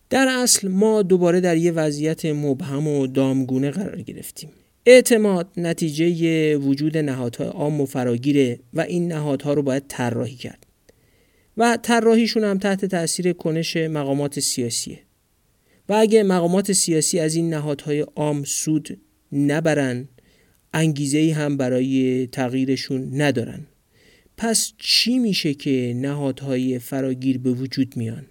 در اصل ما دوباره در یه وضعیت مبهم و دامگونه قرار گرفتیم. اعتماد نتیجه وجود نهادهای عام و فراگیره و این نهادها رو باید طراحی کرد. و طراحیشون هم تحت تاثیر کنش مقامات سیاسیه و اگه مقامات سیاسی از این نهادهای عام سود نبرن انگیزه هم برای تغییرشون ندارن پس چی میشه که نهادهای فراگیر به وجود میان؟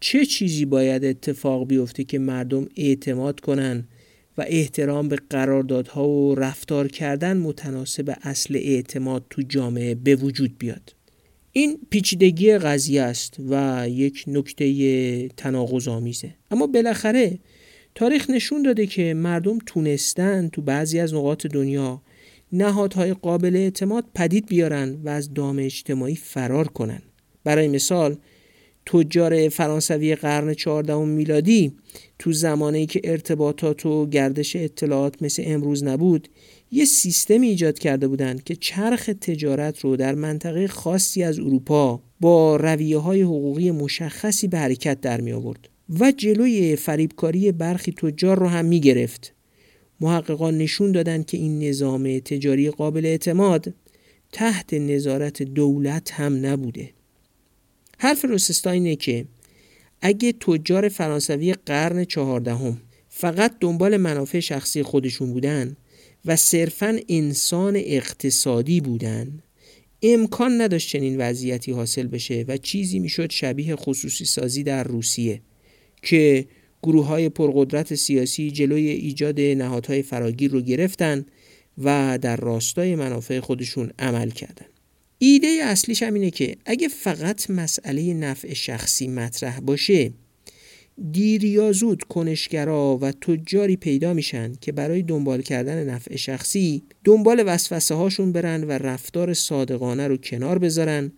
چه چیزی باید اتفاق بیفته که مردم اعتماد کنن و احترام به قراردادها و رفتار کردن متناسب اصل اعتماد تو جامعه به وجود بیاد؟ این پیچیدگی قضیه است و یک نکته تناقض آمیزه اما بالاخره تاریخ نشون داده که مردم تونستن تو بعضی از نقاط دنیا نهادهای قابل اعتماد پدید بیارن و از دام اجتماعی فرار کنن. برای مثال تجار فرانسوی قرن 14 میلادی تو زمانی که ارتباطات و گردش اطلاعات مثل امروز نبود یه سیستمی ایجاد کرده بودند که چرخ تجارت رو در منطقه خاصی از اروپا با رویه های حقوقی مشخصی به حرکت در می آورد و جلوی فریبکاری برخی تجار رو هم می گرفت. محققان نشون دادند که این نظام تجاری قابل اعتماد تحت نظارت دولت هم نبوده. حرف روسستا اینه که اگه تجار فرانسوی قرن چهاردهم فقط دنبال منافع شخصی خودشون بودن و صرفا انسان اقتصادی بودن. امکان نداشت چنین وضعیتی حاصل بشه و چیزی می‌شد شبیه خصوصی سازی در روسیه که گروه های پرقدرت سیاسی جلوی ایجاد نهادهای فراگیر رو گرفتن و در راستای منافع خودشون عمل کردن. ایده اصلیش هم اینه که اگه فقط مسئله نفع شخصی مطرح باشه دیر یا زود کنشگرا و تجاری پیدا میشن که برای دنبال کردن نفع شخصی دنبال وسوسه هاشون برن و رفتار صادقانه رو کنار بذارن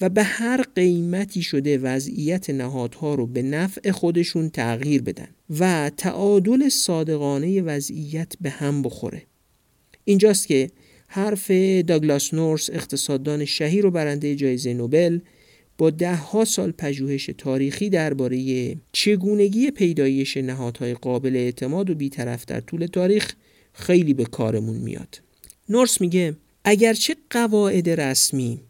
و به هر قیمتی شده وضعیت نهادها رو به نفع خودشون تغییر بدن و تعادل صادقانه وضعیت به هم بخوره. اینجاست که حرف داگلاس نورس اقتصاددان شهیر و برنده جایزه نوبل با دهها سال پژوهش تاریخی درباره چگونگی پیدایش نهادهای قابل اعتماد و بیطرف در طول تاریخ خیلی به کارمون میاد. نورس میگه اگرچه قواعد رسمی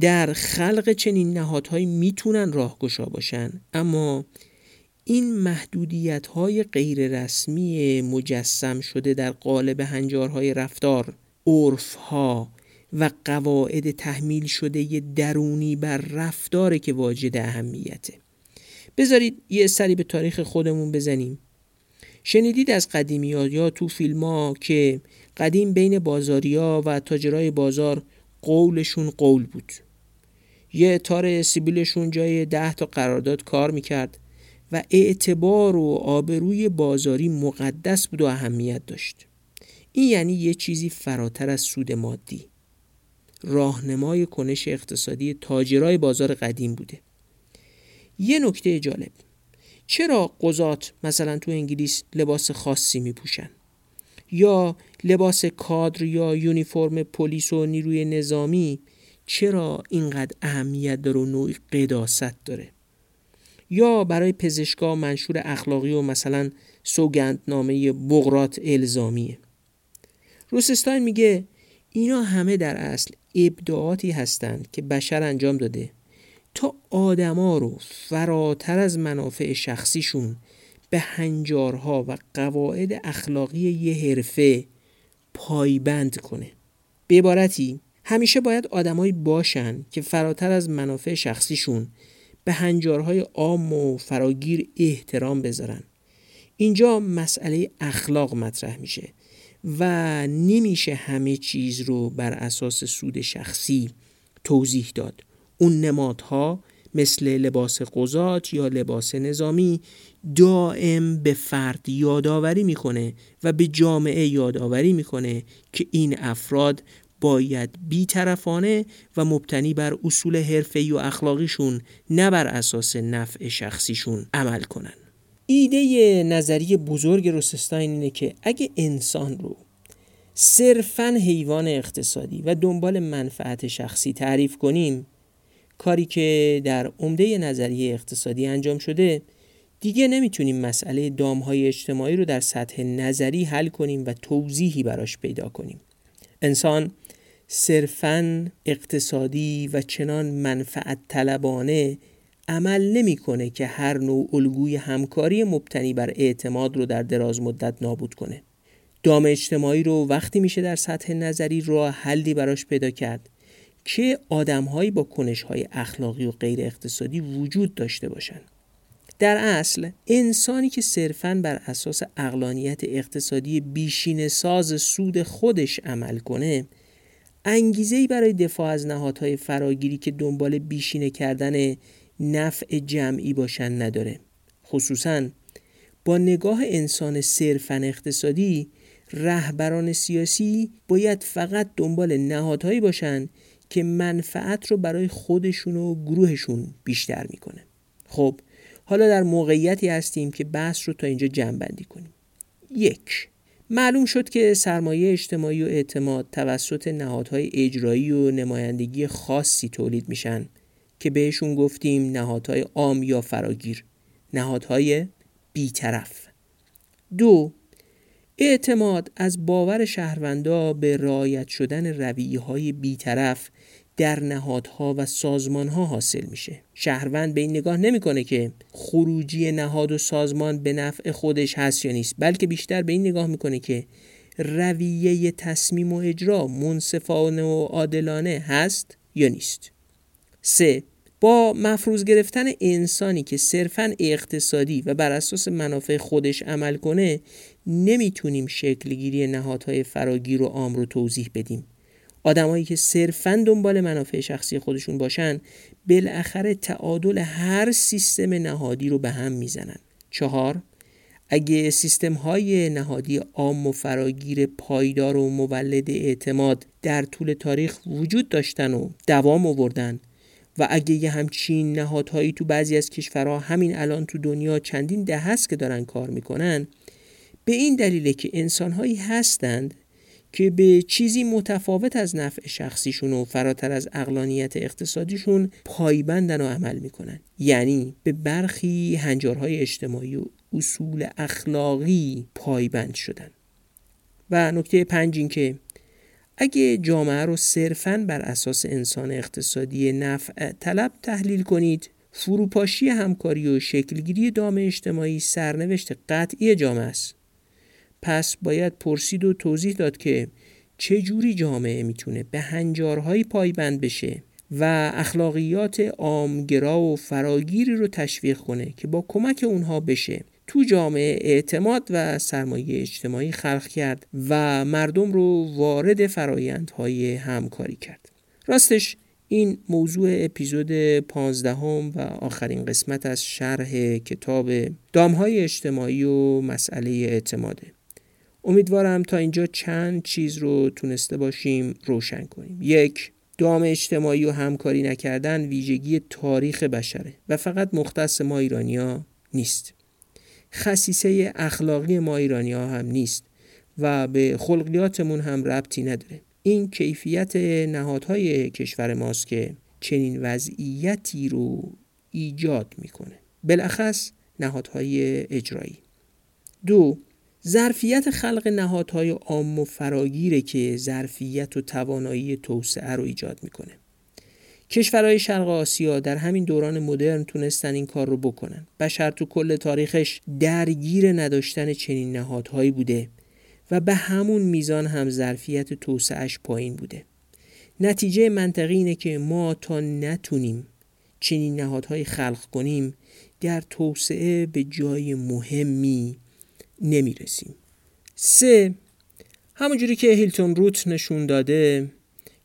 در خلق چنین نهادهایی می‌تونن راهگشا باشن اما این محدودیت های غیر رسمی مجسم شده در قالب هنجارهای رفتار عرف ها و قواعد تحمیل شده درونی بر رفتاره که واجد اهمیته. بذارید یه سری به تاریخ خودمون بزنیم. شنیدید از قدیمی یا تو فیلم ها که قدیم بین بازاریا و تاجرای بازار قولشون قول بود. یه تار سیبیلشون جای ده تا قرارداد کار می‌کرد و اعتبار و آبروی بازاری مقدس بود و اهمیت داشت. این یعنی یه چیزی فراتر از سود مادی. راهنمای کنش اقتصادی تاجرای بازار قدیم بوده. یه نکته جالب. چرا قضات مثلا تو انگلیس لباس خاصی می پوشن؟ یا لباس کادر یا یونیفرم پلیس و نیروی نظامی چرا اینقدر اهمیت داره و نوعی قداست داره؟ یا برای پزشکا منشور اخلاقی و مثلا سوگندنامه بغرات الزامیه. روسستاین میگه اینا همه در اصل ابداعاتی هستند که بشر انجام داده. تا آدما رو فراتر از منافع شخصیشون به هنجارها و قواعد اخلاقی یه حرفه پایبند کنه. به عبارتی همیشه باید آدمایی باشن که فراتر از منافع شخصیشون به هنجارهای عام و فراگیر احترام بذارن. اینجا مسئله اخلاق مطرح میشه. و نمیشه همه چیز رو بر اساس سود شخصی توضیح داد. اون نمادها مثل لباس قضات یا لباس نظامی دائم به فرد یادآوری می‌کنه و به جامعه یادآوری می‌کنه که این افراد باید بیطرفانه و مبتنی بر اصول حرفه‌ای و اخلاقیشون نه بر اساس نفع شخصیشون عمل کنن. ایده نظری بزرگ روسستاین اینه که اگه انسان رو صرفا حیوان اقتصادی و دنبال منفعت شخصی تعریف کنیم کاری که در عمده نظریه اقتصادی انجام شده دیگه نمی‌تونیم مسئله دامهای اجتماعی رو در سطح نظری حل کنیم و توضیحی براش پیدا کنیم. انسان صرفا اقتصادی و چنان منفعت طلبانه عمل نمی‌کنه که هر نوع الگوی همکاری مبتنی بر اعتماد رو در دراز مدت نابود کنه. دام اجتماعی رو وقتی میشه در سطح نظری راه حلی براش پیدا کرد که آدمهایی با کنشهای اخلاقی و غیر اقتصادی وجود داشته باشن. در اصل انسانی که صرفاً بر اساس اقلانیت اقتصادی بیشین ساز سود خودش عمل کنه انگیزه برای دفاع از نهادهای فراگیری که دنبال بیشینه کردن نفع جمعی باشن نداره. خصوصا با نگاه انسان صرفا اقتصادی رهبران سیاسی باید فقط دنبال نهادهایی باشند که منفعت رو برای خودشون و گروهشون بیشتر می‌کنه. خب حالا در موقعیتی هستیم که بحث رو تا اینجا جمع بندی کنیم. یک معلوم شد که سرمایه اجتماعی و اعتماد توسط نهادهای اجرایی و نمایندگی خاصی تولید میشن. که بهشون گفتیم نهادهای عام یا فراگیر نهادهای بیطرف. دو اعتماد از باور شهروندا به رعایت شدن رویه های بیطرف در نهادها و سازمانها حاصل میشه. شهروند به این نگاه نمی‌کنه که خروجی نهاد و سازمان به نفع خودش هست یا نیست بلکه بیشتر به این نگاه می‌کنه که رویه تصمیم و اجرا منصفانه و عادلانه هست یا نیست. سه با مفروض گرفتن انسانی که صرفا اقتصادی و بر اساس منافع خودش عمل کنه نمی‌تونیم شکلگیری نهادهای فراگیر و عام رو توضیح بدیم. آدمایی که صرفا دنبال منافع شخصی خودشون باشن بالاخره تعادل هر سیستم نهادی رو به هم می‌زنن. چهار اگه سیستم های نهادی عام و فراگیر پایدار و مولد اعتماد در طول تاریخ وجود داشتن و دوام آوردن و اگه یه همچین نهادهایی تو بعضی از کشورها همین الان تو دنیا چندین ده هست که دارن کار می‌کنن به این دلیله که انسانهایی هستند که به چیزی متفاوت از نفع شخصیشون و فراتر از اقلانیت اقتصادیشون پایبندن و عمل می‌کنن. یعنی به برخی هنجارهای اجتماعی و اصول اخلاقی پایبند شدن. و نکته پنج این که اگه جامعه رو صرفاً بر اساس انسان اقتصادی نفع طلب تحلیل کنید فروپاشی همکاری و شکلگیری دام اجتماعی سرنوشت قطعی جامعه است. پس باید پرسید و توضیح داد که چه جوری جامعه می‌تونه به هنجارهایی پایبند بشه و اخلاقیات عامگرا و فراگیری رو تشویق کنه که با کمک اونها بشه. تو جامعه اعتماد و سرمایه اجتماعی خلق کرد و مردم رو وارد فرایندهای همکاری کرد. راستش این موضوع اپیزود پانزدهم و آخرین قسمت از شرح کتاب دامهای اجتماعی و مسئله اعتماده. امیدوارم تا اینجا چند چیز رو تونسته باشیم روشن کنیم. یک دام اجتماعی و همکاری نکردن ویژگی تاریخ بشره و فقط مختص ما ایرانیا نیست. خصیصه اخلاقی ما ایرانی ها هم نیست و به خلقیاتمون هم ربطی نداره. این کیفیت نهادهای کشور ماست که چنین وضعیتی رو ایجاد می‌کنه. بالاخص نهادهای اجرایی. دو ظرفیت خلق نهادهای عام و فراگیره که ظرفیت و توانایی توسعه رو ایجاد می‌کنه. کشورهای شرق آسیا در همین دوران مدرن تونستن این کار رو بکنن. بشر تو کل تاریخش درگیر نداشتن چنین نهادهایی بوده و به همون میزان هم ظرفیت توسعهش پایین بوده. نتیجه منطقی اینه که ما تا نتونیم چنین نهادهایی خلق کنیم در توسعه به جای مهمی نمی‌رسیم. سه همونجوری که هیلتون روت نشون داده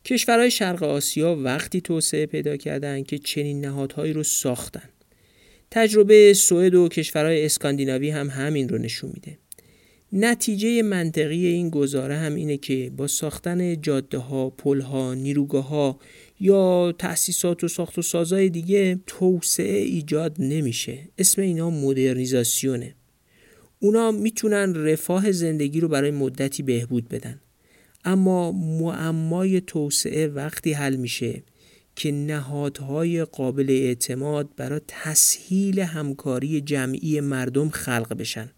کشورهای شرق آسیا وقتی توسعه پیدا کردند که چنین نهادهایی رو ساختن. تجربه سوئد و کشورهای اسکاندیناوی هم همین رو نشون میده. نتیجه منطقی این گزاره هم اینه که با ساختن جاده ها، پل ها، نیروگاه ها یا تأسیسات و ساخت و سازهای دیگه توسعه ایجاد نمیشه. اسم اینا مدرنیزاسیونه. اونا می‌تونن رفاه زندگی رو برای مدتی بهبود بدن. اما معمای توسعه وقتی حل میشه که نهادهای قابل اعتماد برای تسهیل همکاری جمعی مردم خلق بشن.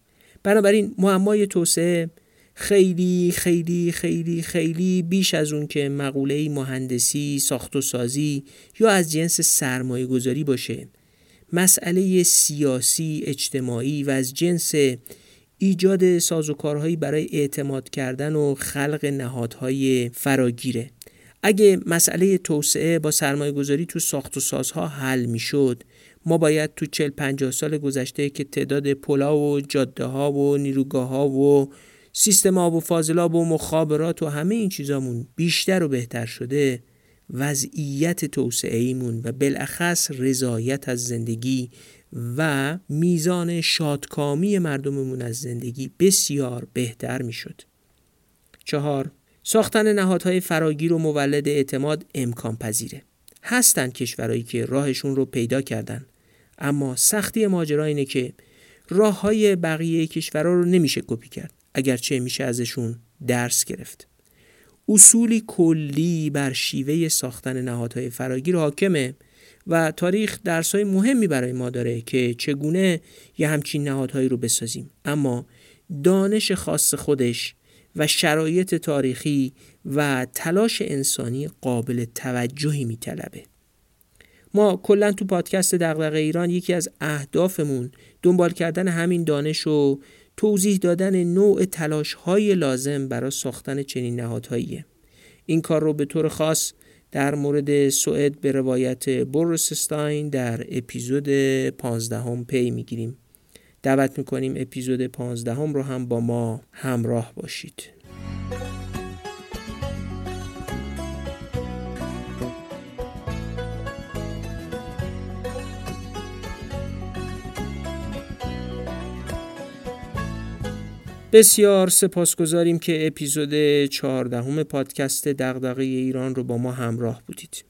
بنابراین معمای توسعه خیلی خیلی خیلی خیلی بیش از اون که مقوله مهندسی، ساخت و سازی یا از جنس سرمایه گذاری باشه. مسئله سیاسی، اجتماعی و از جنس ایجاد سازوکارهایی برای اعتماد کردن و خلق نهادهای فراگیره. اگه مسئله توسعه با سرمایه گذاری تو ساخت و سازها حل می شد ما باید تو 40 50 سال گذشته که تعداد پلا و جاده ها و نیروگاه ها و سیستم آب و فاضلاب و مخابرات و همه این چیزامون بیشتر و بهتر شده وضعیت توسعه ایمون و بالاخص رضایت از زندگی و میزان شادکامی مردممون از زندگی بسیار بهتر می‌شد. چهار ساختن نهادهای فراگیر و مولد اعتماد امکان پذیره. هستند کشورهایی که راهشون رو پیدا کردن اما سختی ماجرا اینه که راه های بقیه کشورها رو نمیشه کپی کرد اگرچه میشه ازشون درس گرفت. اصولی کلی بر شیوه ساختن نهادهای فراگیر حاکمه. و تاریخ درسای مهمی برای ما داره که چگونه یه همچین نهادهایی رو بسازیم. اما دانش خاص خودش و شرایط تاریخی و تلاش انسانی قابل توجهی میطلبه. ما کلا تو پادکست دغدغه ایران یکی از اهدافمون دنبال کردن همین دانش و توضیح دادن نوع تلاش های لازم برای ساختن چنین نهادهاییه. این کار رو به طور خاص در مورد سوئد به روایت بورسستاین در اپیزود 15 هم پی می‌گیریم. دعوت می‌کنیم اپیزود 15 هم رو هم با ما همراه باشید. بسیار سپاسگزاریم که اپیزود 14 پادکست دغدغه ایران رو با ما همراه بودید.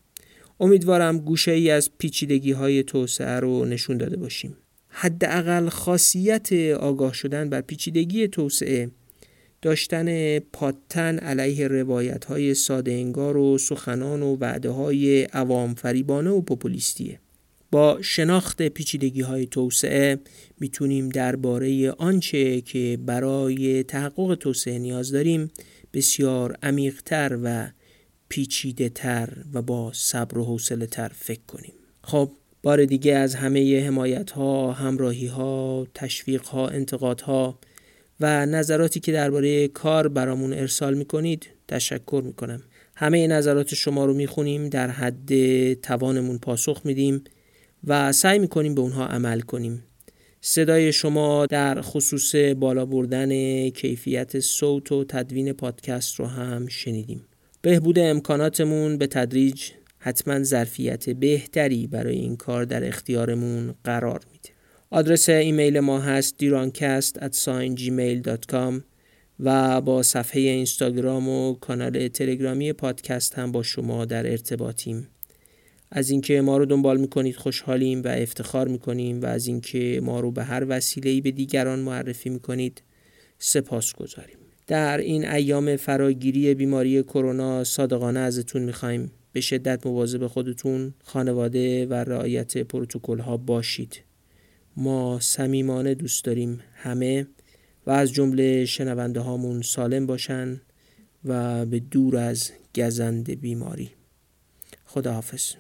امیدوارم گوشه ای از پیچیدگی های توسعه رو نشون داده باشیم. حداقل خاصیت آگاه شدن بر پیچیدگی توسعه داشتن پادتن علیه روایت های ساده انگار و سخنان و وعده های عوام فریبانه و پوپولیستیه. با شناخت پیچیدگی های توسعه می‌تونیم درباره آنچه که برای تحقق توسعه نیاز داریم بسیار عمیقتر و پیچیده تر و با صبر و حوصله تر فکر کنیم. خب بار دیگه از همه حمایت ها، همراهی ها، تشویق ها، انتقاد ها و نظراتی که درباره کار برامون ارسال می‌کنید تشکر می‌کنم. همه نظرات شما رو می‌خونیم در حد توانمون پاسخ میدیم. و سعی می‌کنیم به اونها عمل کنیم. صدای شما در خصوص بالا بردن کیفیت صوت و تدوین پادکست رو هم شنیدیم. بهبود امکاناتمون به تدریج حتما ظرفیت بهتری برای این کار در اختیارمون قرار میده. آدرس ایمیل ما هست دیرانکست و با صفحه اینستاگرام و کانال تلگرامی پادکست هم با شما در ارتباطیم. از اینکه ما رو دنبال می‌کنید خوشحالیم و افتخار می‌کنیم و از اینکه ما رو به هر وسیله‌ای به دیگران معرفی می‌کنید سپاس گذاریم در این ایام فراگیری بیماری کرونا صادقانه ازتون می‌خوایم. به شدت مواظب خودتون خانواده و رعایت پروتکل ها باشید. ما صمیمانه دوست داریم همه و از جمله شنونده هامون سالم باشن و به دور از گزند بیماری. خداحافظ.